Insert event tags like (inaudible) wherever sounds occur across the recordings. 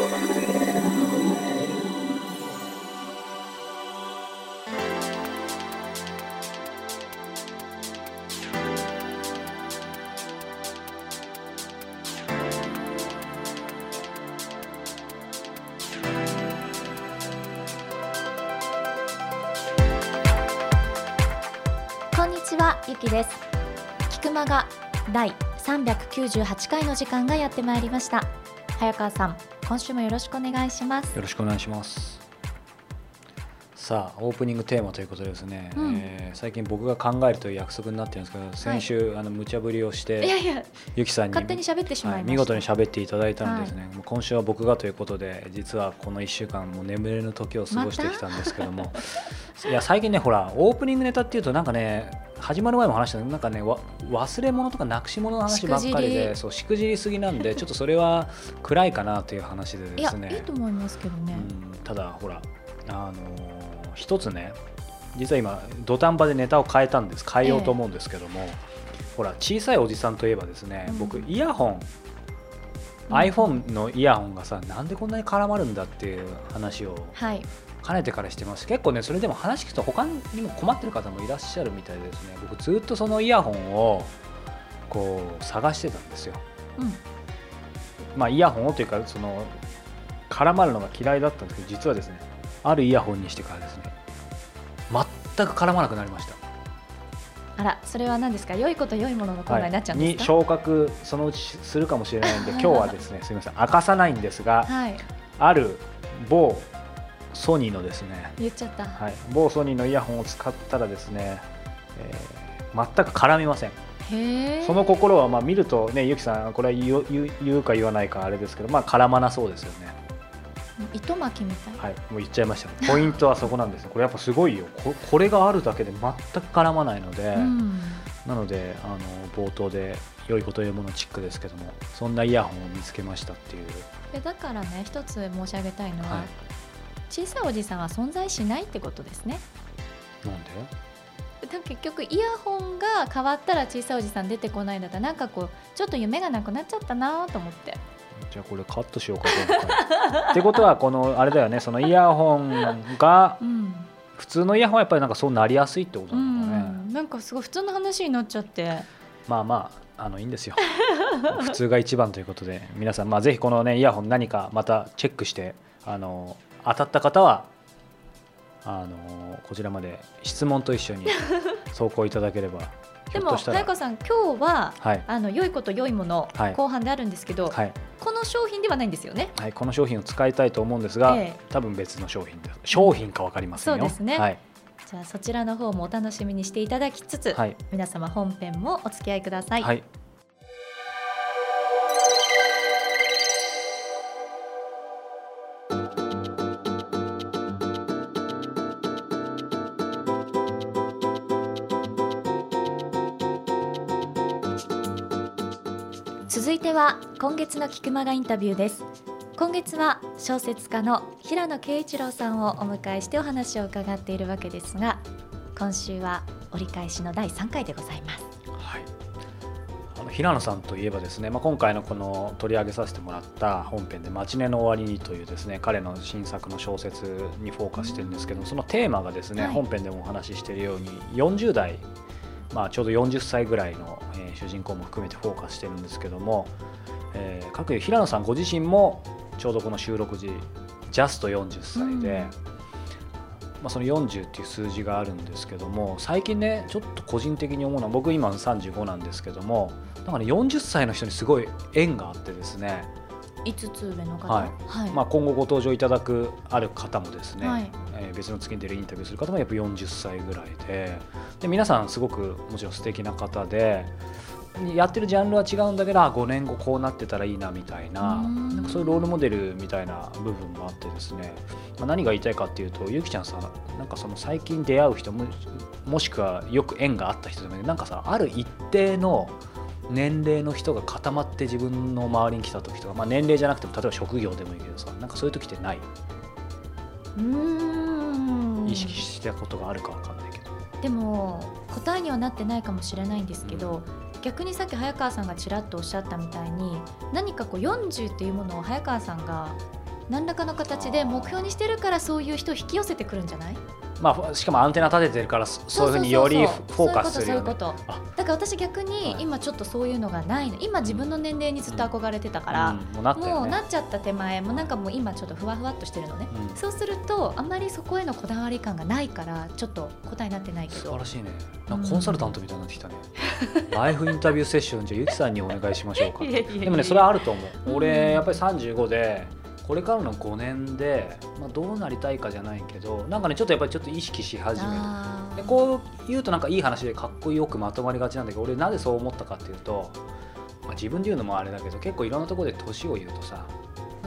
こんにちはゆきです。菊間が第398回の時間がやってまいりました。早川さん今週もよろしくお願いします。よろしくお願いします。さあオープニングテーマということでですね、うん。えー最近僕が考えるという約束になってるんですけど先週、あの無茶ぶりをしいやていやゆきさんに勝手に喋ってしまいはい見事に喋っていただいたんですね、もう今週は僕がということで実はこの1週間もう眠れぬ時を過ごしてきたんですけども、いや最近ねほらオープニングネタっていうとなんかね始まる前も話したなんかねわ忘れ物とかなくし物の話ばっかりでそうしくじりすぎなんで (laughs) ちょっとそれは暗いかなという話でですね。いいと思いますけどね、うんただほらあのー一つね実は今土壇場でネタを変えたんです。変えようと思うんですけども、ほら小さいおじさんといえばですね、うん。僕イヤホン、うん iPhone のイヤホンがさなんでこんなに絡まるんだっていう話をはいかねてからしてます。結構ねそれでも話聞くと他にも困ってる方もいらっしゃるみたいでですね。僕ずっとそのイヤホンをこう探してたんですよ。うん。まあイヤホンをというかその絡まるのが嫌いだったんですけど実はですねあるイヤホンにしてからですね全く絡まなくなりました。あらそれは何ですか？良いこと良いもののコーナーになっちゃうんですか？に昇格そのうちするかもしれないんで (laughs) 今日はですねすみません明かさないんですがはい。ある某ソニーのですね、言っちゃった、はい、某ソニーのイヤホンを使ったらですね、えー全く絡みません。その心はまあ見るとねゆきさんこれは言う言うか言わないかあれですけどまあ絡まなそうですよね。糸巻きみたい、はいもう言っちゃいましたポイントはそこなんですよ。これやっぱすごいよ。ここれがあるだけで全く絡まないので、うん。なのであの冒頭で良いこと言うものチックですけどもそんなイヤホンを見つけましたっていう。でだからね一つ申し上げたいのは、はい小さいおじさんは存在しないってことですね。なんで？結局イヤホンが変わったら小さいおじさん出てこないんだったらなんかこうちょっと夢がなくなっちゃったなと思って。じゃあこれカットしようかどうか。(laughs) ってことはこのあれだよねそのイヤホンがうん、普通のイヤホンはやっぱりなんかそうなりやすいってことうなのかね、ん、なんかすごい普通の話になっちゃって。まあまああのいいんですよ。(laughs) 普通が一番ということで皆さんまあぜひこのねイヤホン何かまたチェックしてあの当たった方はあのこちらまで質問と一緒に (laughs) 走行いただければひでもょっとしたら。早川さん今日ははい。あの良いこと良いもの、はい。後半であるんですけど、はい、この商品ではないんですよね？はい、この商品を使いたいと思うんですが、ええ。多分別の商品です。商品か分かりませんよ。そうですね。はい、じゃあそちらの方もお楽しみにしていただきつつ、はい。皆様本編もお付き合いください、はい続いては今月の菊間がインタビューです。今月は小説家の平野啓一郎さんをお迎えしてお話を伺っているわけですが今週は折り返しの第3回でございます。はい、あの平野さんといえばですね、まあ、今回のこの取り上げさせてもらった本編で「待ち寝の終わりに」というですね彼の新作の小説にフォーカスしてるんですけどそのテーマがですね、はい。本編でもお話ししているように40代、まあ、ちょうど40歳ぐらいの、えー主人公も含めてフォーカスしてるんですけども、えー、各有平野さんご自身もちょうどこの収録時ジャスト40歳で。まあ、その40っていう数字があるんですけども最近ねちょっと個人的に思うのは僕今35なんですけどもなんかね40歳の人にすごい縁があってですね、5つ上の方？はい。はい。まあ、今後ご登場いただくある方もですね、はい。えー別の月に出るインタビューする方もやっぱ40歳ぐらいでで皆さんすごくもちろん素敵な方でやってるジャンルは違うんだけどあ5年後こうなってたらいいなみたいなうん。なんかそういうロールモデルみたいな部分もあってですね、まあ、何が言いたいかっていうとゆきちゃんさなんかその最近出会う人ももしくはよく縁があった人でもねなんかさある一定の年齢の人が固まって自分の周りに来た時とか、まあ、年齢じゃなくても例えば職業でもいいけどさなんかそういう時ってない？うーん。意識したことがあるかわかんないけど、でも答えにはなってないかもしれないんですけど、逆にさっき早川さんがちらっとおっしゃったみたいに何かこう40っていうものを早川さんが何らかの形で目標にしてるからそういう人を引き寄せてくるんじゃない？まあしかもアンテナ立ててるからそそういうふうによりフォーカスするよね。だから私逆にはい。今ちょっとそういうのがないの。今自分の年齢にずっと憧れてたから、うん。もうなったよね。もうなっちゃった手前もなんかもう今ちょっとふわふわっとしてるのね、うん。そうするとあんまりそこへのこだわり感がないからちょっと答えになってないけど。素晴らしいね。なんかコンサルタントみたいになってきたね、(laughs) ライフインタビューセッションじゃあゆきさんにお願いしましょうかでもねそれはあると思う、うん俺やっぱり35でこれからの5年で、まあ、どうなりたいかじゃないけどなんかねちょっとやっぱりちょっと意識し始める。でこう言うとなんかいい話でかっこよくまとまりがちなんだけど俺なぜそう思ったかっていうと、まあ、自分で言うのもあれだけど結構いろんなところで年を言うとさ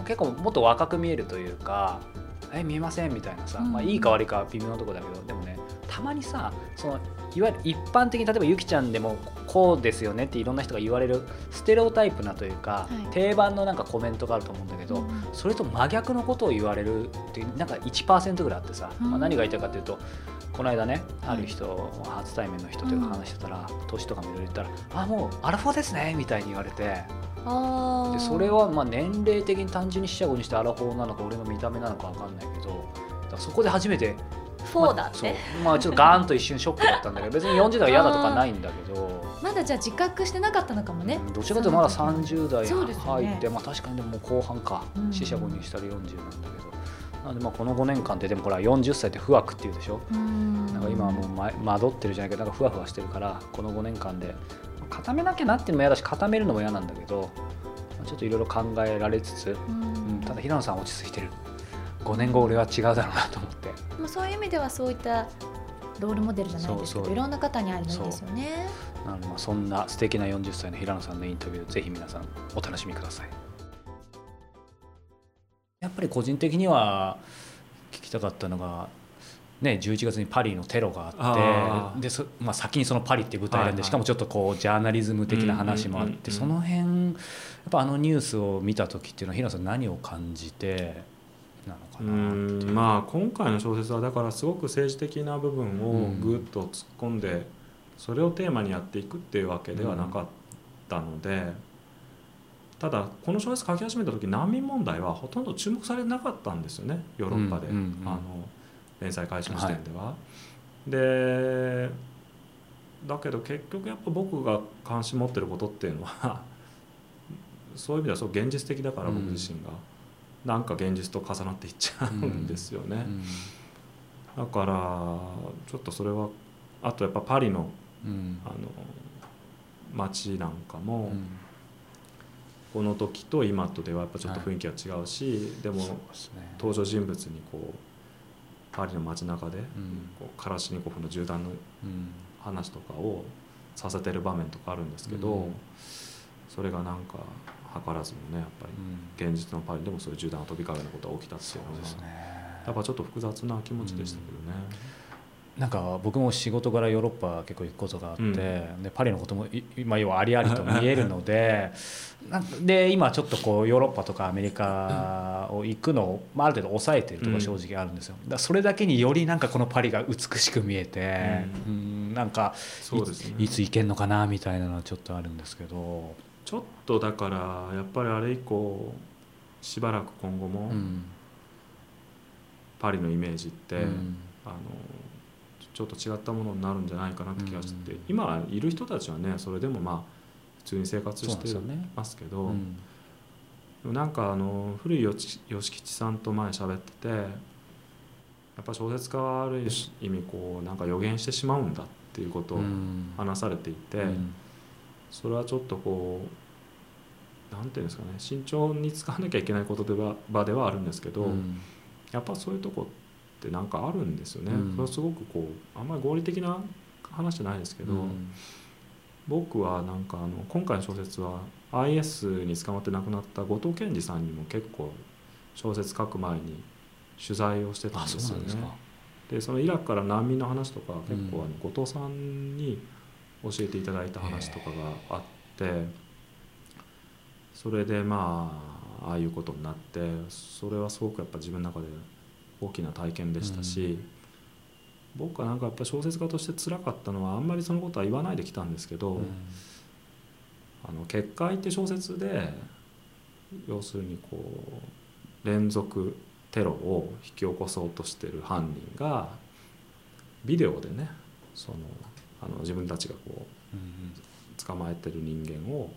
結構もっと若く見えるというか「え見えません」みたいなさ、うん。まあ、いいか悪いかは微妙なところだけどでもねたまにさそのいわゆる一般的に例えばゆきちゃんでもこうですよねっていろんな人が言われるステレオタイプなというか、はい。定番のなんかコメントがあると思うんだけど、うんそれと真逆のことを言われるっていうなんか1%ぐらいあってさ、まあ、うん何が言いたいかというとこの間ねはいある人、初対面の人とか話してたら、年とかもいろいろ言ったら「あもうアラフォーですね」みたいに言われて。でそれはまあ年齢的に単純に四捨五入してアラフォーなのか俺の見た目なのか分かんないけどそこで初めてフォーだって、まあそう。まあちょっとガーンと一瞬ショックだったんだけど別に40代が嫌だとかないんだけど。まだじゃあ自覚してなかったのかもね、うんどちらかというとまだ30代入って、まあ、確かにでも後半か。うん。四捨五入したら40なんだけど。なのでまあこの5年間ってでもほら40歳って不惑っていうでしょ。うん。なんか今はもうま惑ってるじゃないけどなんかふわふわしてるからこの5年間で固めなきゃなっていうのも嫌だし固めるのも嫌なんだけどまあちょっといろいろ考えられつつ、うん。うんただ平野さんは落ち着いてる5年後俺は違うだろうなと思って。まあそういう意味ではそういったロールモデルじゃないですけそうそう。どいろんな方にあるのいいですよね。まあそんな素敵な40歳の平野さんのインタビューぜひ皆さんお楽しみください。やっぱり個人的には聞きたかったのがね、11月にパリのテロがあってでそ、まあ、先にそのパリっていう舞台なんで、はいはいしかもちょっとこうジャーナリズム的な話もあって、うんうんうんうん。その辺やっぱあのニュースを見た時っていうのは平野さん何を感じてなのかう。なまあ今回の小説はだからすごく政治的な部分をぐっと突っ込んでそれをテーマにやっていくっていうわけではなかったのでただこの小説書き始めた時難民問題はほとんど注目されなかったんですよねヨーロッパで、うんうんうん。あの連載開始の時点では。でだけど結局やっぱ僕が関心持ってることっていうのはそういう意味ではそう現実的だからうん僕自身が、なんか現実と重なっていっちゃうんですよね。うん。だからちょっとそれはあとやっぱパリのうん。あの街なんかも、うん。この時と今とではやっぱちょっと雰囲気が違うし、でもそうですね。登場人物にこうパリの街中でうん。こうカラシニコフの銃弾のうん。話とかをさせてる場面とかあるんですけど、うん。それがなんか図らずもねやっぱりうん。現実のパリでもそういう銃弾が飛び交うようなことが起きたっていうのは。ね。やっぱちょっと複雑な気持ちでしたけどね。なんか僕も仕事柄ヨーロッパ結構行くことがあって、うん。でパリのこともい今要はありありと見えるので (laughs) で今ちょっとこうヨーロッパとかアメリカを行くのを、まあ、ある程度抑えてるところが正直あるんですよ、だからそれだけによりなんかこのパリが美しく見えて、ううんなんかね。いいつ行けんのかなみたいなのはちょっとあるんですけど、ちょっとだからやっぱりあれ以降しばらく今後もうん。パリのイメージって、うん。あのちょっと違ったものになるんじゃないかなって気がして、うん。今いる人たちはねそれでもまあ普通に生活して。ますけどなんかあの古い吉吉吉さんと前喋っててやっぱ小説家はある意味こうなんか予言してしまうんだっていうことをうん。話されていて、うんそれはちょっとこうなんていうんですかね慎重に使わなきゃいけないことでは場ではあるんですけど、うん。やっぱそういうとこってなんかあるんですよね。うん。それはすごくこうあんまり合理的な話じゃないですけど、うん。僕はなんかあの今回の小説は IS に捕まって亡くなった後藤健二さんにも結構小説書く前に取材をしてたんあですよね。でそのイラクから難民の話とか結構うん。あの後藤さんに教えていただいた話とかがあってそれでまあああいうことになってそれはすごくやっぱ自分の中で大きな体験でしたし、僕はなんかやっぱ小説家として辛かったのはあんまりそのことは言わないできたんですけど、うん。あの結界って小説で要するにこ連続テロを引き起こそうとしてる犯人がビデオでねそのあの自分たちがこう捕まえてる人間を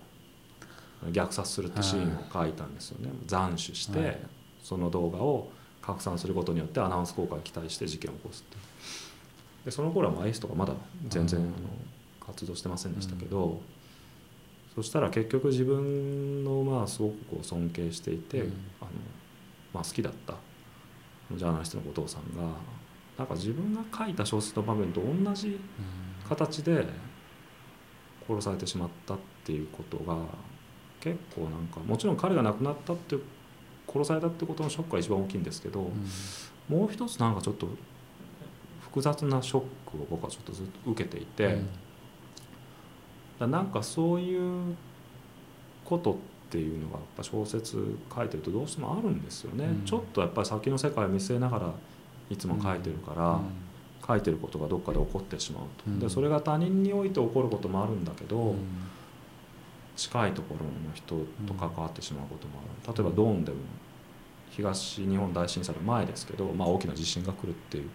虐殺するってシーンを書いたんですよね。斬首して、はい。その動画を拡散することによってアナウンス効果を期待して事件を起こすってでその頃はまあ IS とかまだ全然あうん。の活動してませんでしたけど、そしたら結局自分のまあすごくこう尊敬していて、うん。あのまあ、好きだったジャーナリストの後藤さんがなんか自分が書いた小説の場面と同じ形で殺されてしまったっていうことが結構なんかもちろん彼が亡くなったって殺されたってことのショックが一番大きいんですけど、もう一つなんかちょっと複雑なショックを僕はちょっとずっと受けていて、だからなんかそういうことっていうのがやっぱ小説書いてるとどうしてもあるんですよね、うん。ちょっとやっぱり先の世界を見据えながらいつも書いてるから、書いてることがどっかで起こってしまうと、うん。でそれが他人において起こることもあるんだけど、近いところの人と関わってしまうこともある。例えばドーンでも東日本大震災の前ですけど、まあ、大きな地震が来るっていう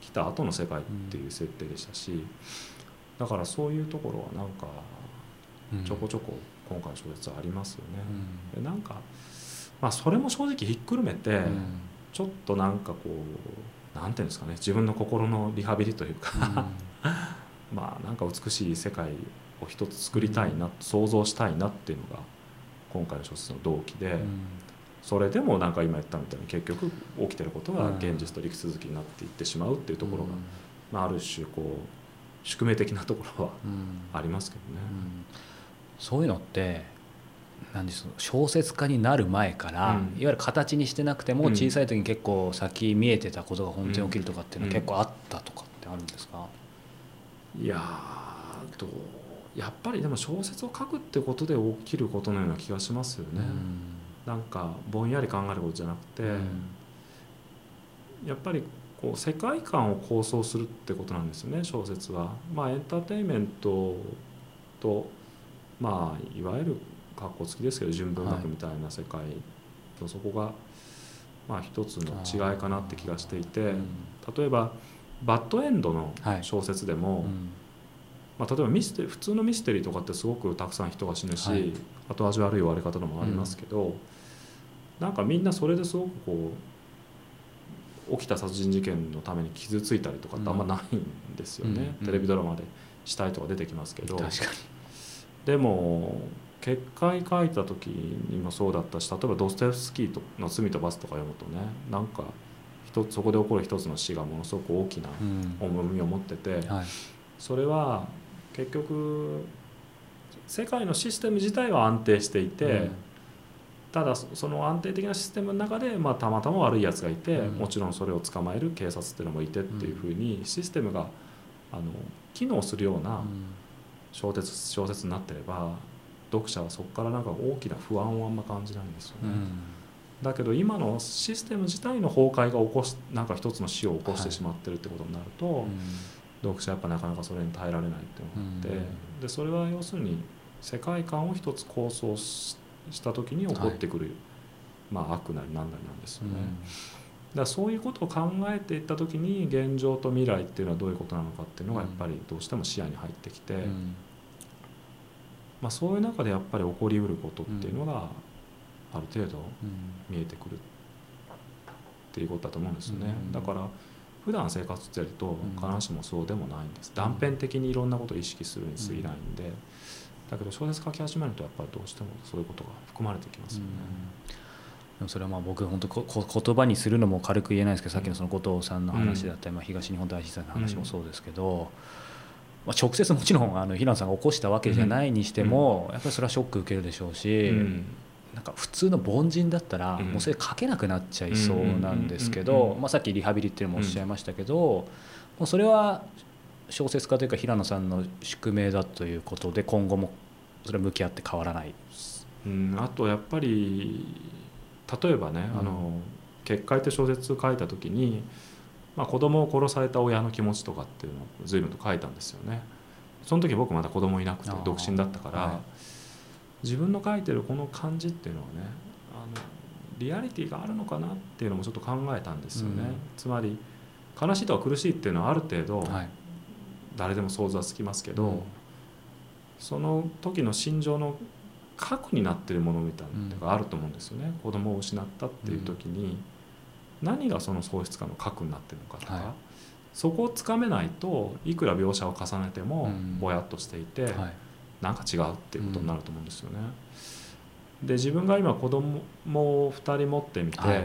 来た後の世界っていう設定でしたし、だからそういうところはなんかちょこちょこ今回の小説はありますよね。でなんか、まあ、それも正直ひっくるめて、ちょっとなんかこうなんていうんですかね自分の心のリハビリというか、(laughs) まあなんか美しい世界を一つ作りたいな、想像したいなっていうのが今回の小説の動機で、それでもなんか今言ったみたいに結局起きてることが現実と陸続きになっていってしまうっていうところが、まあ、ある種こう宿命的なところはありますけどね。そういうのって何です小説家になる前から、うん。いわゆる形にしてなくてもうん。小さい時に結構先見えてたことが本当に起きるとかっていうのはうん。結構あったとかってあるんですか、いやーどうやっぱりでも小説を書くってことで起きることのような気がしますよね。なんかぼんやり考えることじゃなくて、やっぱりこう世界観を構想するってことなんですよね小説は。まあエンターテインメントとまあいわゆる格好付きですけど純文学みたいな世界とそこがまあ一つの違いかなって気がしていて例えばバッドエンドのはい。小説でも、うん。まあ、例えばミステ普通のミステリーとかってすごくたくさん人が死ぬし、はい。後味悪い終わり方のもありますけど、なんかみんなそれですごくこう起きた殺人事件のために傷ついたりとかってあんまないんですよね、うん。テレビドラマで死体とか出てきますけど、でも結界書いた時にもそうだったし例えばドストエフスキーの「罪と罰」とか読むとねなんか一つそこで起こる一つの死がものすごく大きなうん重みを持ってて、はい。それは結局世界のシステム自体は安定していて、うん。ただそその安定的なシステムの中で、まあ、たまたま悪いやつがいて、うん。もちろんそれを捕まえる警察っていうのもいてっていうふうにシステムがあの機能するような小説小説になってれば読者はそこからなんか大きな不安をあんま感じないんですよね。うん。だけど今のシステム自体の崩壊が起こしなんか一つの死を起こしてしまってるってことになると、読者はやっぱなかなかそれに耐えられないっていうのがあって、うん。でそれは要するに世界観を一つ構想しした時に起こってくる、まあ悪なり何なりなんですよね。だからそういうことを考えていった時に現状と未来っていうのはどういうことなのかっていうのがやっぱりどうしても視野に入ってきて、まあ、そういう中でやっぱり起こりうることっていうのがある程度見えてくるっていうことだと思うんですよね。うん。だから普段生活してるとん。必ずしもそうでもないんです。断片的にいろんなことを意識するに過ぎないんで、だけど小説書き始めるとやっぱりどうしてもそういうことが含まれてきますよね。でもそれはまあ僕本当ここ言葉にするのも軽く言えないですけどさっきのその後藤さんの話だったり、まあ、東日本大震災の話もそうですけど、まあ、直接もちろんあの平野さんが起こしたわけじゃないにしても、やっぱりそれはショック受けるでしょうし、うん。なんか普通の凡人だったらうん。もうそれ書けなくなっちゃいそうなんですけどまあさっきリハビリっていうのもおっしゃいましたけど、もうそれは小説家というか平野さんの宿命だということで今後もそれは向き合って変わらない。うん、あとやっぱり例えばね「うん。あの結界」って小説を書いた時に、まあ、子供を殺された親の気持ちとかっていうのを随分と書いたんですよね。その時僕まだ子供いなくて独身だったから、はい。自分の書いてるこの感じっていうのはねあのリアリティがあるのかなっていうのもちょっと考えたんですよね、うん。つまり悲しいとか苦しいっていうのはある程度はい。誰でも想像はつきますけど、うん。その時の心情の核になってるものみたいなのがあると思うんですよね、子供を失ったっていう時に何がその喪失感の核になってるのかとか、はい。そこをつかめないといくら描写を重ねてもうん。ぼやっとしていて、はい。なんか違うっていうことになると思うんですよね。で自分が今子供を2人持ってみて、はい。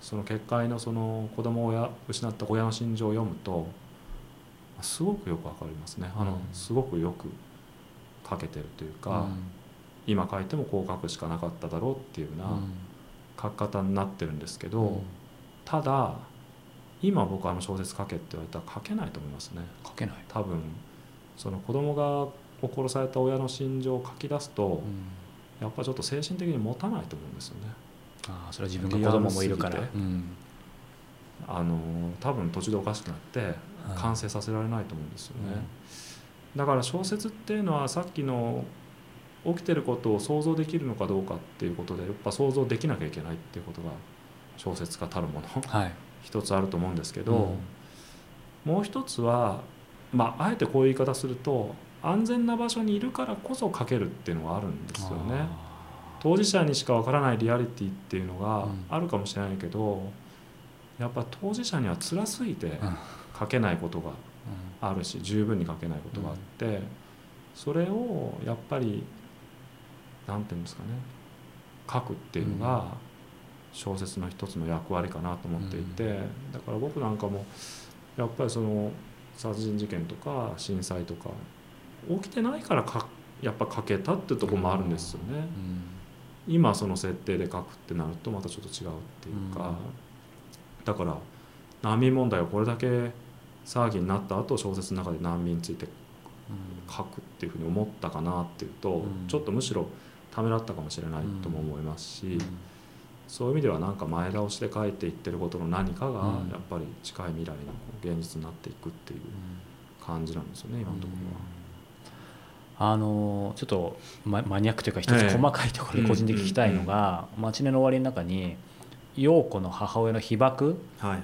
その結界のその子供をや失った親の心情を読むとすごくよくわかりますね。あの、うん。すごくよく書けてるというか、うん。今書いてもこう書くしかなかっただろうっていうような書き方になってるんですけど、うんただ今僕あの小説書けって言われたら書けないと思いますね。書けない、多分その子供が殺された親の心情を書き出すと、やっぱちょっと精神的に持たないと思うんですよね。ああそれは自分が子供もいるからうん。あの多分途中でおかしくなってはい。完成させられないと思うんですよね。だから小説っていうのはさっきの起きてることを想像できるのかどうかっていうことでやっぱ想像できなきゃいけないっていうことが小説家たるもの。はい。一つあると思うんですけど、もう一つはまああえてこういう言い方すると安全な場所にいるからこそ書けるっていうのがあるんですよね。当事者にしかわからないリアリティっていうのがうん。あるかもしれないけど、やっぱ当事者には辛すぎてうん。書けないことがあるし十分に書けないことがあって、それをやっぱりなんていうんですかね書くっていうのが小説の一つの役割かなと思っていて、だから僕なんかもやっぱりその殺人事件とか震災とか起きてないからかやっぱ書けたってところもあるんですよね。うん。今その設定で書くってなるとまたちょっと違うっていうか、うん。だから難民問題をこれだけ騒ぎになった後小説の中で難民について書くっていうふうに思ったかなっていうと、うん。ちょっとむしろためらったかもしれないとも思いますし、うんそういう意味ではなんか前倒しで書いていってることの何かがうん。やっぱり近い未来の現実になっていくっていう感じなんですよね今のところは。あのちょっとママニアックというか一つええ。細かいところで個人的に聞きたいのが「町根の終わり」の中に陽子の母親の被爆はいは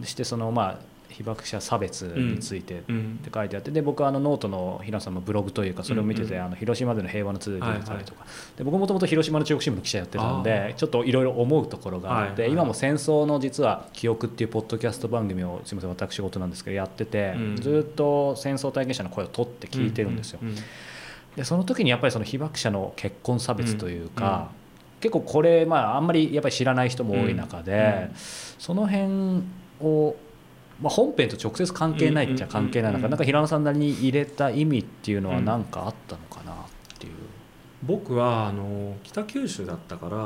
い。してそのまあ被爆者差別についてっうん。て書いてあってで僕はあのノートの平野さんのブログというかそれを見てて、うんうんあの広島での平和の通で出てたはいはい。りとか、で僕もともと広島の中国新聞の記者やってたんあでちょっといろいろ思うところがあって、はいはい。今も戦争の実は記憶っていうポッドキャスト番組をすみません私事なんですけどやってて、うん。ずっと戦争体験者の声を取って聞いてるんですよ。ううでその時にやっぱりその被爆者の結婚差別というか、結構これ、まあ、あんまりやっぱり知らない人も多い中で、うん。その辺を、まあ、本編と直接関係ないっちゃ関係ないのか、な。んか平野さんなりに入れた意味っていうのは何かあったのかなっていう。僕はあの北九州だったから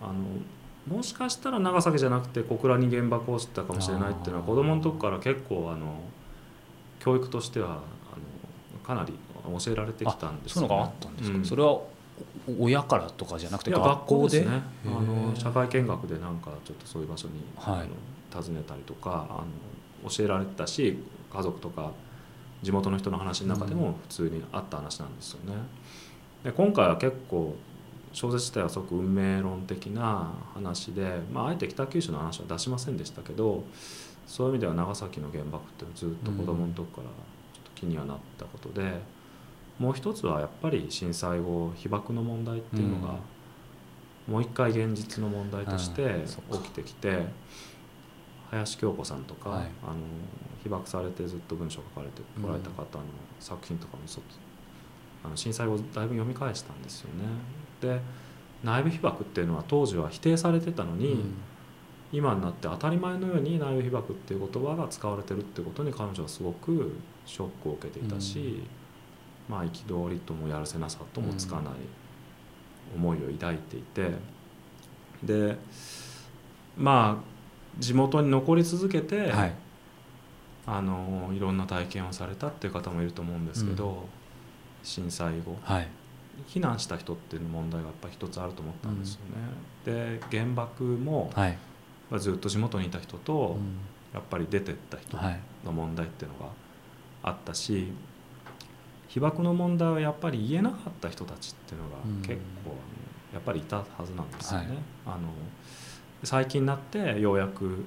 あのもしかしたら長崎じゃなくて小倉に原爆を落ちたかもしれないっていうのは子供の時から結構あの教育としてはあのかなり教えられてきたんですそういうのがあったんですか、うんそれはお親からとかじゃなくて学校でね。あへのー。社会見学でなんかちょっとそういう場所に、はい。あの訪ねたりとかあの教えられてたし家族とか地元の人の話の中でも普通にあった話なんですよね。で今回は結構小説自体はすごく運命論的な話で、まあ、あえて北九州の話は出しませんでしたけどそういう意味では長崎の原爆ってずっと子供の時からちょっと気にはなったことで、もう一つはやっぱり震災後被爆の問題っていうのが、もう一回現実の問題として起きてきて林京子さんとか、はい。あの被爆されてずっと文章を書かれてこられた方の作品とかもそうあの震災後だいぶ読み返したんですよね。で内部被爆っていうのは当時は否定されてたのに、うん。今になって当たり前のように内部被爆っていう言葉が使われてるってことに彼女はすごくショックを受けていたし、まあ憤りともやるせなさともつかない思いを抱いていてでまあ地元に残り続けて、はい。あのいろんな体験をされたっていう方もいると思うんですけど、震災後。はい。避難した人っていう問題がやっぱり一つあると思ったんですよね。で原爆も、はい。まあずっと地元にいた人と、うん。やっぱり出てった人はい。の問題っていうのがあったし被爆の問題をやっぱり言えなかった人たちっていうのがうん。結構やっぱりいたはずなんですよね。はい。あの最近になってようやく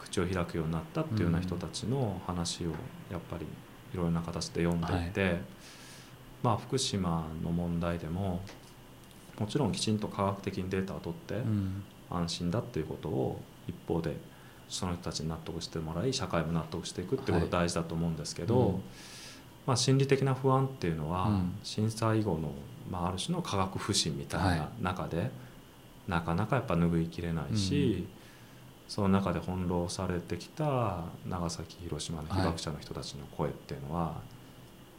口を開くようになったっていうような人たちの話をやっぱりいろいろな形で読んでいて、まあ、福島の問題でももちろんきちんと科学的にデータを取ってうん。安心だっていうことを一方でその人たちに納得してもらい社会も納得していくっていうことが大事だと思うんですけど、うん。まあ、心理的な不安っていうのはうん。震災後の、まあ、ある種の科学不信みたいな中で、なかなかやっぱ拭いきれないし、その中で翻弄されてきた長崎広島の被爆者の人たちの声っていうのは、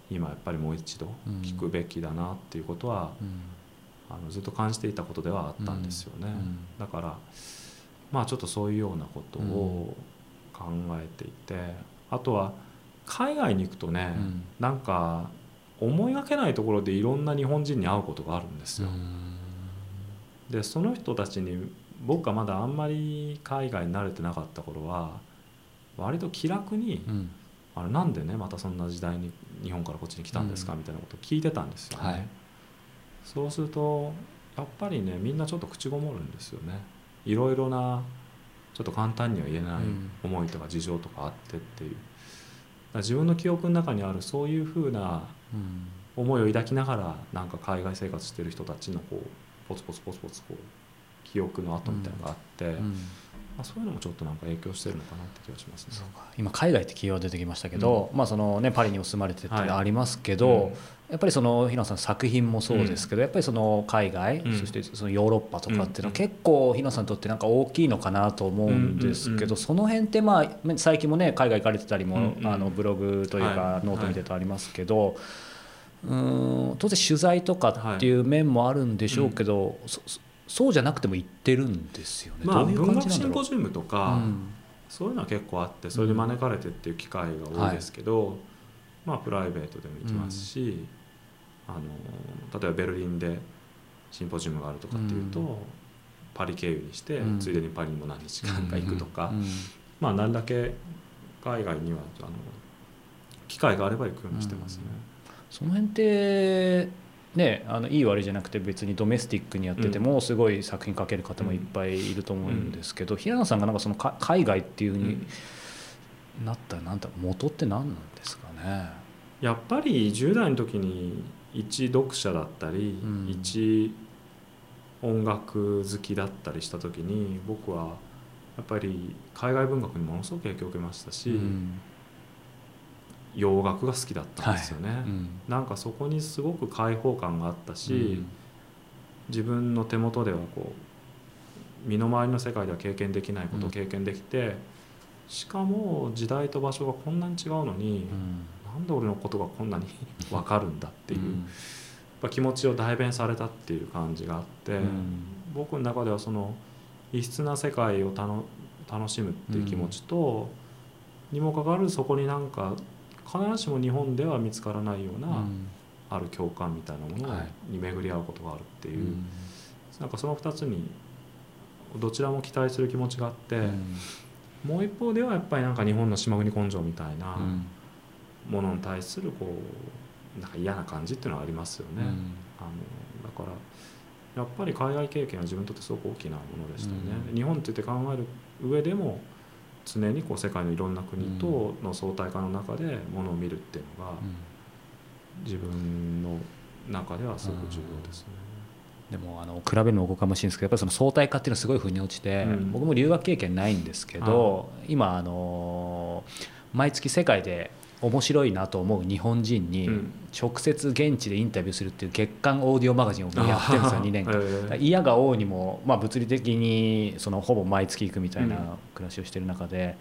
今やっぱりもう一度聞くべきだなっていうことは、うん。あのずっと感じていたことではあったんですよね。うん。だからまあちょっとそういうようなことを考えていて、あとは海外に行くとね、うん。なんか思いがけないところでいろんな日本人に会うことがあるんですよ。でその人たちに僕がまだあんまり海外に慣れてなかった頃は割と気楽にうん「あれなんでねまたそんな時代に日本からこっちに来たんですか?」うんみたいなことを聞いてたんですよね。はいそうするとやっぱりねみんなちょっと口ごもるんですよね。いろいろなちょっと簡単には言えないうん思いとか事情とかあってっていう。自分の記憶の中にあるそういうふうなうん思いを抱きながらなんか海外生活してる人たちのこうポツポツポツポツこう記憶の跡みたいなのがあって、うん。まあ、そういうのもちょっとなんか影響してるのかなって気がします。ね。そうか。今海外ってキーワード出てきましたけど、まあそのね、パリにも住まれてってはいありますけど、やっぱりその平野さん作品もそうですけど、やっぱりその海外、うん。そしてそのヨーロッパとかっていうのはうん結構平野さんにとってなんか大きいのかなと思うんですけど、うんうんうんその辺ってまあ最近もね海外行かれてたりも、うんうんあのブログというかはい。ノート見てるとありますけど、うーん。当然取材とかっていう面もあるんでしょうけど、そそそうじゃなくても行ってるんですよね。まあどういう文学シンポジウムとか、うん。そういうのは結構あってそれで招かれてっていう機会が多いですけど、まあプライベートでも行きますし、あの例えばベルリンでシンポジウムがあるとかっていうと、うん。パリ経由にして、うん。ついでにパリにも何日間か行くとか、うん。まあ何だけ海外にはあの機会があれば行くようにしてますね。その辺ってねあのいい悪いじゃなくて別にドメスティックにやっててもすごい作品書ける方もいっぱいいると思うんですけど、平野さんがなんかそのか海外っていうふうになったなんだ元って何なんですかね？やっぱり10代の時に一読者だったり、うん。一音楽好きだったりした時に僕はやっぱり海外文学にものすごく影響を受けましたし、うん洋楽が好きだったんですよね、うん。なんかそこにすごく開放感があったし、うん。自分の手元ではこう身の回りの世界では経験できないことをうん。経験できて、しかも時代と場所がこんなに違うのに、なんで俺のことがこんなに (laughs) 分かるんだっていう、やっぱ気持ちを代弁されたっていう感じがあって、うん。僕の中ではその異質な世界を楽しむっていう気持ちと、にもかかわらずそこになんか必ずしも日本では見つからないような、うん。ある共感みたいなものはい。に巡り合うことがあるっていう、うん。なんかその2つにどちらも期待する気持ちがあって、うん。もう一方ではやっぱりなんか日本の島国根性みたいなうん。ものに対するこうなんか嫌な感じっていうのはありますよね。あのだからやっぱり海外経験は自分にとってすごく大きなものでしたね。うん。日本って言って考える上でも常にこう世界のいろんな国との相対化の中でものを見るっていうのが自分の中ではすごく重要ですね。でもあの比べるのもおこがましいんですけどやっぱりその相対化っていうのはすごい腑に落ちて、うん。僕も留学経験ないんですけど、今あの毎月世界で面白いなと思う日本人にうん。直接現地でインタビューするっていう月刊オーディオマガジンをやってるんですよ2年間。間嫌が王にも、まあ、物理的にそのほぼ毎月行くみたいなうん。暮らしをしてる中で、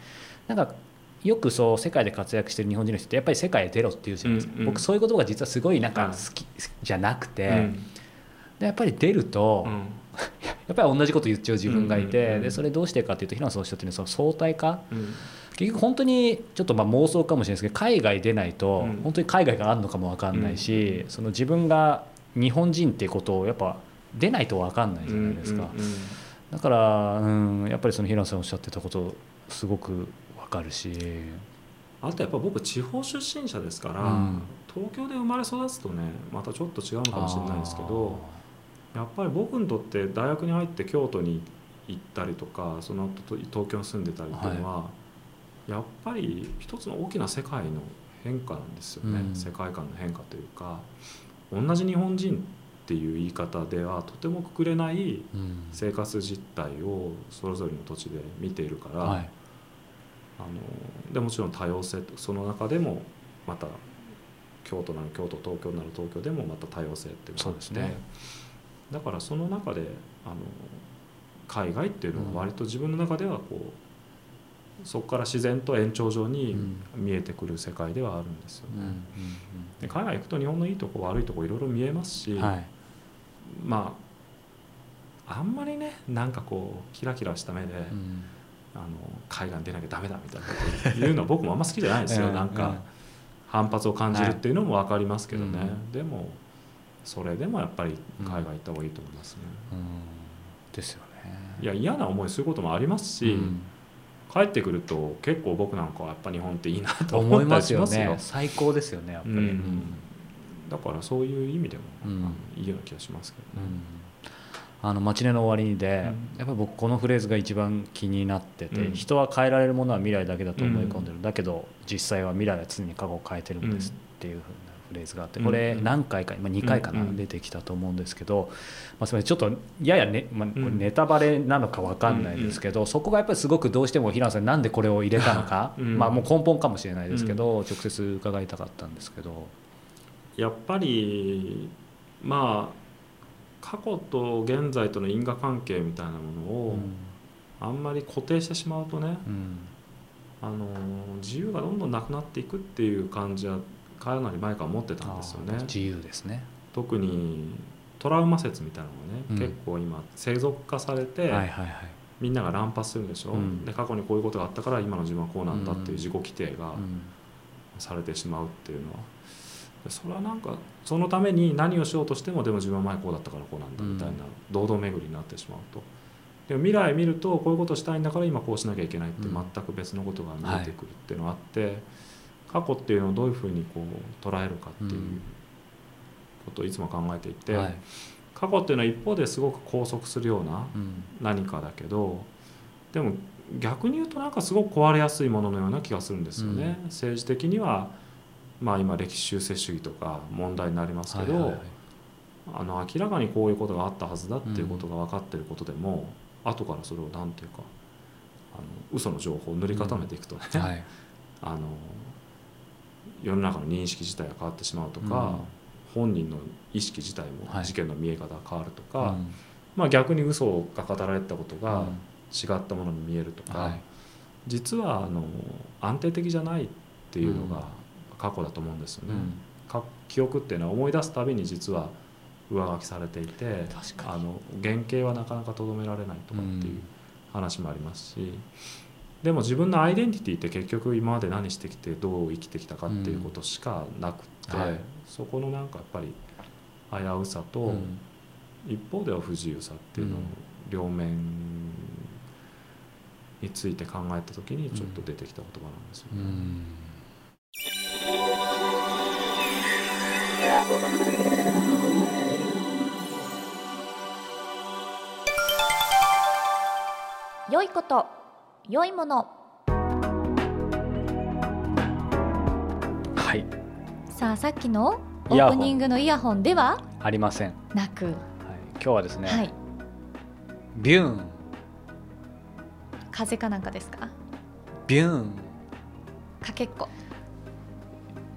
なんかよくそう世界で活躍してる日本人の人ってやっぱり世界へ出ろっていうじゃないですか、僕そういう言葉が実はすごいなんかはい。好きじゃなくて、うん。でやっぱり出ると、うん。(laughs) やっぱり同じこと言っちゃう自分がいて、でそれどうしてかっていうと平野さんおっしゃってるその相対化うん結局本当にちょっとまあ妄想かもしれないですけど海外出ないとうん。本当に海外があるのかも分かんないし、その自分が日本人っていうことをやっぱ出ないと分かんないじゃないですか、だから、うん、やっぱりその平野さんおっしゃってたことすごく分かるし、あとやっぱ僕地方出身者ですから、うん。東京で生まれ育つとねまたちょっと違うのかもしれないですけどやっぱり僕にとって大学に入って京都に行ったりとかその後東京に住んでたりっていうのは、やっぱり一つの大きな世界の変化なんですよね、うん。世界観の変化というか同じ日本人っていう言い方ではとてもくくれないうん。生活実態をそれぞれの土地で見ているから、はい。あのでもちろん多様性その中でもまた京都なら京都東京なら東京でもまた多様性っていうのがあってね。だからその中であの海外っていうのは割と自分の中ではこうそこから自然と延長上に見えてくる世界ではあるんですよね。うんうんで海外行くと日本のいいとこ悪いとこいろいろ見えますし、うんはい。まああんまりねなんかこうキラキラした目で、うん。あの海外に出なきゃダメだみたいなこと言うのは僕もあんま好きじゃないですよ、う (laughs) んなんか反発を感じるっていうのも分かりますけどね、はいでもそれでもやっぱり海外行った方がいいと思いますね、うん。ですよね。いや嫌な思いすることもありますし、うん帰ってくると結構僕なんかはやっぱ日本っていいなと思いますよね。最高ですよねやっぱり、うん。だからそういう意味でも、うん。いいような気がしますけどね、うん。あのマチネの終わりにで、うん。やっぱり僕このフレーズが一番気になってて、うん。人は変えられるものは未来だけだと思い込んでる、だけど実際は未来は常に過去を変えてるんですっていうふうなフレーズがあってこれうん。何回か今2回かな、うん出てきたと思うんですけど、まあ、すみませんちょっとややね、まあ、ネタバレなのか分かんないですけど、そこがやっぱりすごくどうしても平野さんなんでこれを入れたのか、(laughs) うん。まあもう根本かもしれないですけど、直接伺いたかったんですけど。やっぱりまあ過去と現在との因果関係みたいなものを、あんまり固定してしまうとねうん。あの自由がどんどんなくなっていくっていう感じはかなり前から持ってたんですよね。自由ですね。特にトラウマ説みたいなのがね、うん。結構今世俗化されて、はいはいはい。みんなが乱発するでしょ、うん。で過去にこういうことがあったから今の自分はこうなんだっていう自己規定がうん。されてしまうっていうのは。でそれはなんかそのために何をしようとしてもでも自分は前こうだったからこうなんだみたいな堂々巡りになってしまうと。でも未来見るとこういうことをしたいんだから今こうしなきゃいけないってうん。全く別のことが見えてくるっていうのがあって、過去っていうのをどういうふうにこう捉えるかっていううん。ことをいつも考えていて、はい。過去っていうのは一方ですごく拘束するようなうん。何かだけどでも逆に言うとなんかすごく壊れやすいもののような気がするんですよね。政治的にはまあ今歴史修正主義とか問題になりますけど、はいはいはい。あの明らかにこういうことがあったはずだっていうことが分かってることでも、後からそれを何ていうかあの嘘の情報を塗り固めていくとね、はい。あの世の中の認識自体が変わってしまうとか、本人の意識自体もはい。事件の見え方が変わるとうか、ん。まあ、逆に嘘が語られてたことがうん。違ったものに見えるとか、はい。実はあの安定的じゃないっていうのが過去だと思うんですよね。うん。か記憶っていうのは思い出すたびに実は上書きされていてあの原型はなかなかとどめられないとかっていう話もありますし、でも自分のアイデンティティって結局今まで何してきてどう生きてきたかっていうことしかなくって、はい。そこのなんかやっぱり危うさと、うん。一方では不自由さっていうのをうん。両面について考えた時にちょっと出てきた言葉なんですよね。うん。良いこと良いもの。はい。さあさっきのオープニングのイヤホンではありません、はい、なく、今日はですね、はい。ビューン。風かなんかですか？ビューン。かけっこ。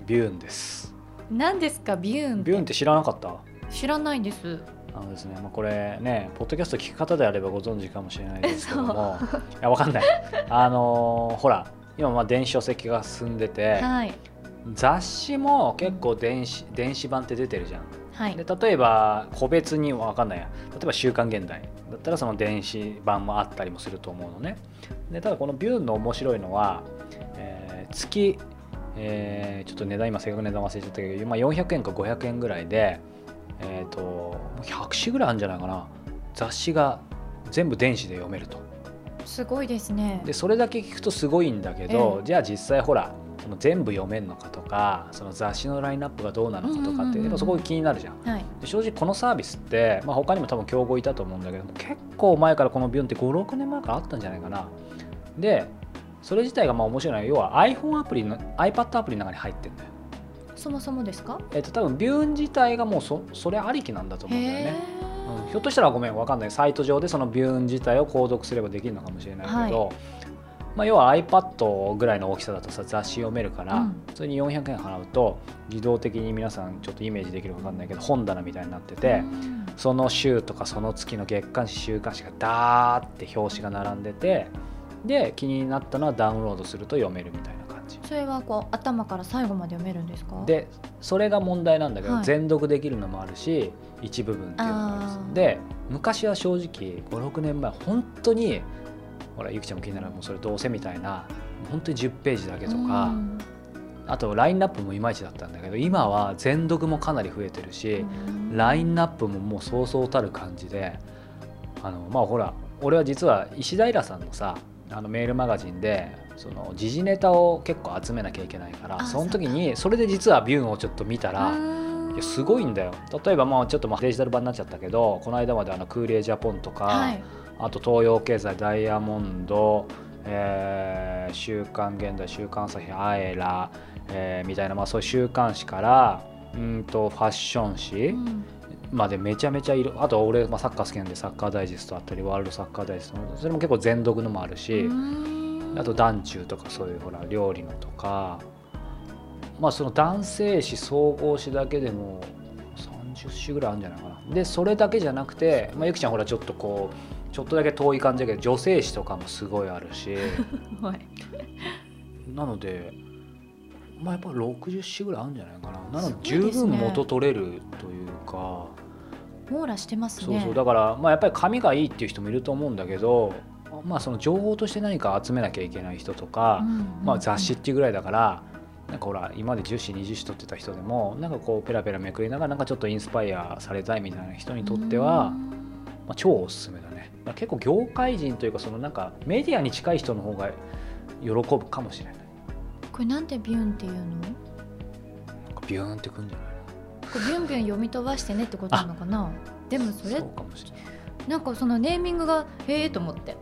ビューンです。何ですかビューンビューンって知らなかった？知らないですあのですね、まあ、これねポッドキャスト聞く方であればご存知かもしれないですけども。いやわかんない。あのーほら今まあ電子書籍が進んでてはい。雑誌も結構電子電子版って出てるじゃん。はい。で例えば個別にわかんない。や例えば「週刊現代」だったらその電子版もあったりもすると思うのね。でただこのビューンの面白いのは、えー月、えーちょっと値段今正確な値段忘れちゃったけど、まあ、400円か500円ぐらいで、えー、と100紙ぐらいあるんじゃないかな。雑誌が全部電子で読めると。すごいですね。でそれだけ聞くとすごいんだけど、えじゃあ実際ほらその全部読めるのかとかその雑誌のラインナップがどうなのかとかって、やっぱそこ気になるじゃん。はい。で正直このサービスって、まあ、他にも多分競合いたと思うんだけど結構前からこのビュンって56年前からあったんじゃないかな。でそれ自体がまあ面白いのは要は iPhone アプリの iPad アプリの中に入ってるんだよ、そもそもですか？えっと多分ビュン自体がもうそそれありきなんだと思うんだよへね、うん。ひょっとしたらごめんわかんない。サイト上でそのビューン自体を購読すればできるのかもしれないけど、まあ、要は iPad ぐらいの大きさだとさ雑誌読めるから、うん。普通に400円払うと自動的に皆さんちょっとイメージできるかわかんないけど本棚みたいになってて、うん。その週とかその月の月刊誌週刊誌がダーって表紙が並んでてで気になったのはダウンロードすると読めるみたいな。感じそれはこう頭から最後まで読めるんですか？でそれが問題なんだけど、はい。全読できるのもあるし一部分っていうのもあるんですで昔は正直56年前本当にほらゆきちゃんも気になるもうそれどうせみたいな本当に10ページだけとか、うん。あとラインナップもいまいちだったんだけど今は全読もかなり増えてるし、うん。ラインナップももうそうそうたる感じであのまあほら俺は実は石平さんのさあのメールマガジンでその時事ネタを結構集めなきゃいけないからあその時にそれで実はビューンをちょっと見たら。うんいやすごいんだよ。例えばまあちょっとまあデジタル版になっちゃったけどこの間まであのクーリエジャポンとか、はい。あと東洋経済ダイヤモンド、えー週刊現代週刊朝日アエラ、えーみたいな、まあ、そういう週刊誌からうんとファッション誌うんまでめちゃめちゃいるあと俺、まあ、サッカー好きなんでサッカーダイジェストあったりワールドサッカーダイジェストそれも結構全読のもあるし、うん。あと団中とかそういうほら料理のとかまあその男性誌総合誌だけでも30種ぐらいあるんじゃないかな。でそれだけじゃなくて、まあ、ゆきちゃんほらちょっとこうちょっとだけ遠い感じだけど女性誌とかもすごいあるし。(laughs) はい。なのでまあやっぱ60種ぐらいあるんじゃないかな。なので十分元取れるというか。網羅してますね。そうそう。だから、まあ、やっぱり紙がいいっていう人もいると思うんだけど、まあ、その情報として何か集めなきゃいけない人とか、うんまあ、雑誌っていうぐらいだからなんかほら今まで10紙20紙取ってた人でもなんかこうペラペラめくりながらなんかちょっっとインスパイアされたいみたいな人にとっては、まあ、超おすすめだね、まあ、結構業界人というかそのなんかメディアに近い人の方が喜ぶかもしれない。これなんでビュンっていうの？ビューンってくんじゃない？ビュンビュン読み飛ばしてねってことなのかな？でもそれそうかもしれない、なんかそのネーミングがへえと思って。うん、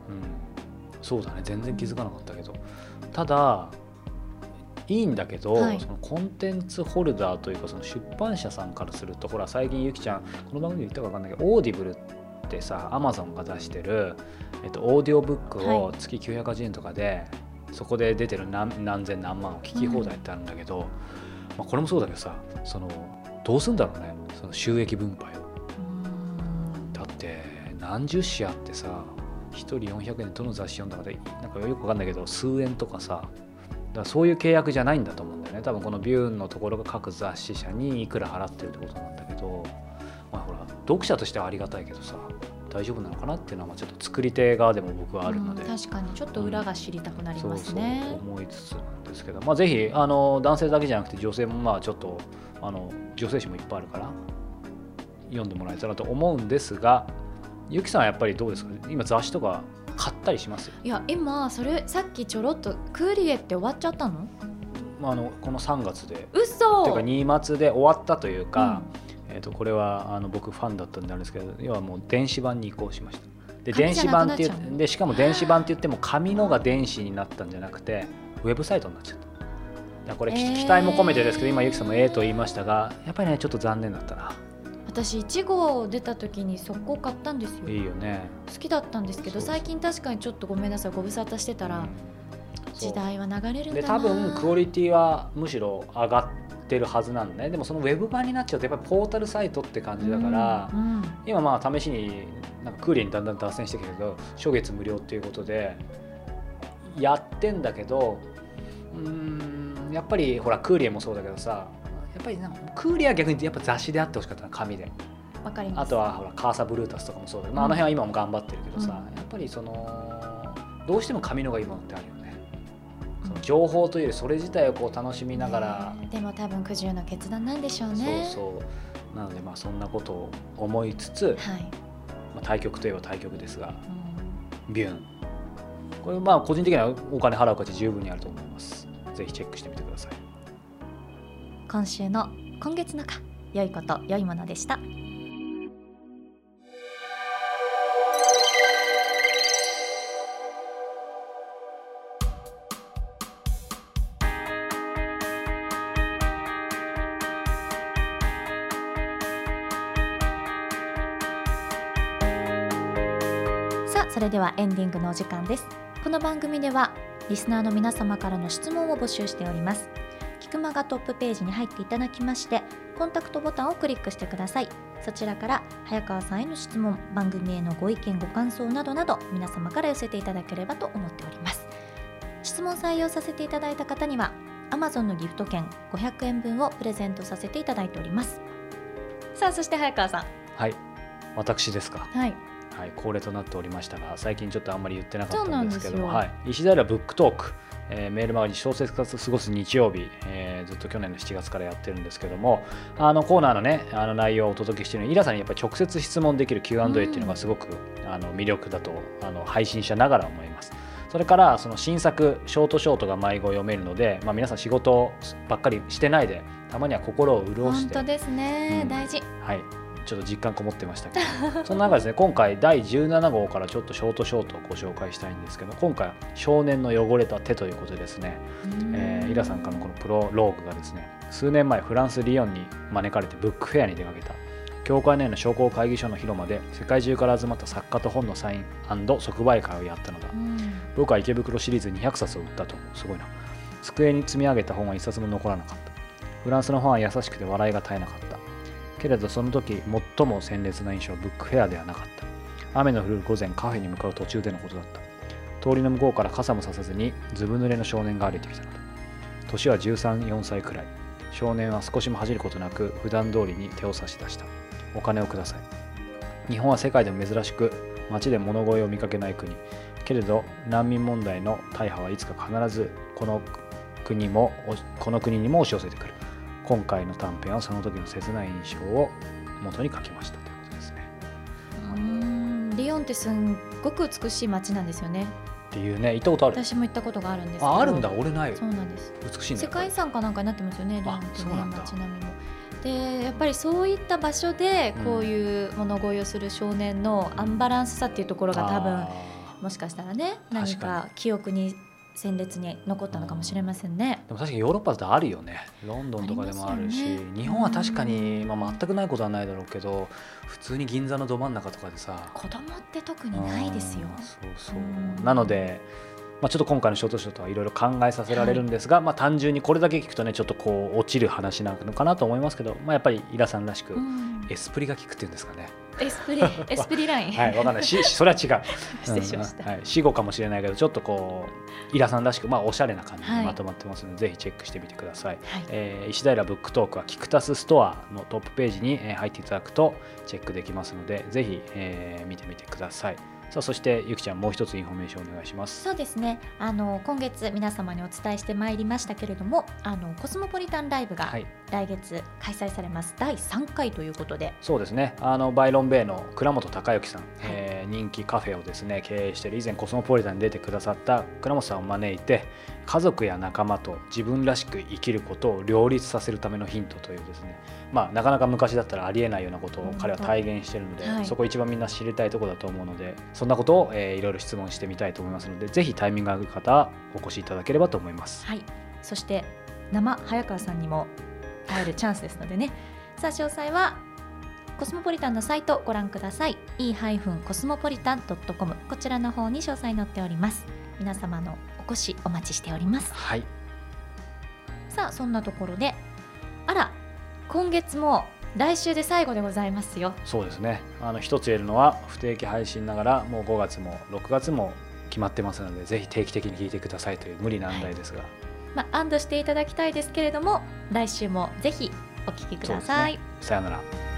そうだね。全然気づかなかったけど。ただいいんだけど、はい。そのコンテンツホルダーというかその出版社さんからするとほら最近ゆきちゃんこの番組で言ったか分かんないけど Audible ってさアマゾンが出してる、えっと、オーディオブックを月980円とかで、そこで出てる何何千何万を聞き放題ってあるんだけど、まあ、これもそうだけどさそのどうすんだろうねその収益分配を。うんだって何十紙あってさ1人400円でどの雑誌読んだかでなんかよくわかんないけど数円とかさだからそういう契約じゃないんだと思うんだよね多分このビューンのところが各雑誌社にいくら払ってるってことなんだけどまあほら読者としてはありがたいけどさ大丈夫なのかなっていうのはまあちょっと作り手側でも僕はあるので、うん確かにちょっと裏が知りたくなりそうそうますね、思いつつなんですけど、まあ、ぜひあの男性だけじゃなくて女性もまあちょっとあの女性誌もいっぱいあるから読んでもらえたらと思うんですがゆきさんはやっぱりどうですか？今雑誌とか買ったりします？いや今それさっきちょろっとクーリエって終わっちゃったの？まあ、あのこの3月で。嘘！ていうか2末で終わったというか、えー、とこれはあの僕ファンだったんであるんですけど要はもう電子版に移行しました。で紙電子版ってでしかも電子版って言っても紙のが電子になったんじゃなくてウェブサイトになっちゃった。これ、きえー。期待も込めてですけど今ゆきさんもええと言いましたがやっぱりねちょっと残念だったな。私1号出た時に速攻買ったんですよ。いいよね。好きだったんですけど最近確かにちょっとごめんなさい。ご無沙汰してたら、うん時代は流れるんだでな多分クオリティはむしろ上がってるはずなんだね。でもそのウェブ版になっちゃうとやっぱりポータルサイトって感じだから、うんうん今まあ試しになんかクーリーにだんだん脱線してきたけど初月無料っていうことでやってんだけどうーんやっぱりほらクーリエもそうだけどさやっぱりなんかクーリエは逆にやっぱ雑誌であってほしかったな紙で。あとはほらカーサブルータスとかもそうだけど、まあ、あの辺は今も頑張ってるけどさ、うん。やっぱりそのどうしても紙のがいいものってあるよ情報というよりそれ自体をこう楽しみながら、ねでも多分苦渋の決断なんでしょうね。そうそう。なのでまあそんなことを思いつつ、はい、まあ、対局といえば対局ですが。うん。ビューン。これまあ個人的にはお金払う価値十分にあると思います。ぜひチェックしてみてください。今週の今月のか良いこと良いものでしたはエンディングのお時間です。この番組ではリスナーの皆様からの質問を募集しております。キクマガトップページに入っていただきましてコンタクトボタンをクリックしてください。そちらから早川さんへの質問番組へのご意見ご感想などなど皆様から寄せていただければと思っております。質問採用させていただいた方には Amazon のギフト券500円分をプレゼントさせていただいております。さあそして早川さん。はい。私ですか。はいはい、恒例となっておりましたが最近ちょっとあんまり言ってなかったんですけどそうなんはい、石平ブックトーク、えーメールマガジン小説家と過ごす日曜日、えーずっと去年の7月からやってるんですけどもあのコーナーのねあの内容をお届けしているのイラさんにやっぱり直接質問できる Q&A っていうのがすごく、あの魅力だとあの配信者ながら思います。それからその新作ショートショートが迷子読めるので、まあ、皆さん仕事ばっかりしてないでたまには心を潤して本当ですね、うん。大事。はい、ちょっと実感こもってましたけど。(laughs) その中ですね今回第17号からちょっとショートショートをご紹介したいんですけど今回は「少年の汚れた手」ということでですね、えーイラさんからのこのプロローグがですね数年前フランス・リヨンに招かれてブックフェアに出かけた。教会内の商工会議所の広間で世界中から集まった作家と本のサイン即売会をやったのだ。うん。僕は池袋シリーズ200冊を売ったと。すごいな。机に積み上げた本は1冊も残らなかった。フランスの本は優しくて笑いが絶えなかったけれどその時最も鮮烈な印象はブックフェアではなかった。雨の降る午前カフェに向かう途中でのことだった。通りの向こうから傘もささずにずぶ濡れの少年が歩いてきたのだ。年は134歳くらい。少年は少しも恥じることなく普段通りに手を差し出した。お金をください。日本は世界でも珍しく街で物乞いを見かけない国。けれど難民問題の大破はいつか必ずこの国もこの国にも押し寄せてくる。今回の短編はその時の切ない印象を元に書きましたということですね。うん。リヨンってすんごく美しい街なんですよね。っていうね行ったことある？私も行ったことがあるんですけど。ああるんだ。俺ない。そうなんです。美しい世界遺産かなんかになってますよねリヨンあってね街並みも。でやっぱりそういった場所でこういう物乞いをする少年のアンバランスさっていうところが多分あもしかしたらね何か記憶に鮮烈に残ったのかもしれませんね。ーでも確かにヨーロッパだとあるよね。ロンドンとかでもあるし。ね。日本は確かに、まあ、全くないことはないだろうけど普通に銀座のど真ん中とかでさ。子供って特にないですよ。そうそう。うん。なので、まあ、ちょっと今回のショートショートはいろいろ考えさせられるんですが、まあ、単純にこれだけ聞くとねちょっとこう落ちる話なのかなと思いますけど、まあ、やっぱりイラさんらしく、うん。エスプリが効くっていうんですかね。エスプリ (laughs) エスプリライン、はいわかんない。しそれは違う。(laughs) 失礼しました、うん。はい、死後かもしれないけどちょっとこうイラさんらしくまあおしゃれな感じではい。まとまってますので、ぜひチェックしてみてください、はい。えー石平ブックトークはキクタスストアのトップページにえー入っていただくとチェックできますのでぜひ、えー見てみてくださいさあそしてゆきちゃんもう一つインフォメーションお願いします。そうですね。あの今月皆様にお伝えしてまいりましたけれどもあのコスモポリタンライブがはい。来月開催されます、第3回ということで。そうですね。あのバイロンベイの倉本孝之さん、えー人気カフェをですね経営している以前コスモポリタンに出てくださった倉本さんを招いて家族や仲間と自分らしく生きることを両立させるためのヒントというですねまあなかなか昔だったらありえないようなことを彼は体現しているので、はい。そこ一番みんな知りたいところだと思うのでそんなことを、えーいろいろ質問してみたいと思いますのでぜひタイミングが合う方はお越しいただければと思います。はい。そして生早川さんにも会えるチャンスですのでね。さあ詳細はコスモポリタンのサイトをご覧ください。e-cosmopolitan.com こちらの方に詳細載っております。皆様のお越しお待ちしております。はい。さあそんなところであら今月も来週で最後でございますよ。そうですね。あの一つ言えるのは不定期配信ながらもう5月も6月も決まってますのでぜひ定期的に聞いてくださいという無理難題ですが、まあ安堵していただきたいですけれども来週もぜひお聞きください、ね。さようなら。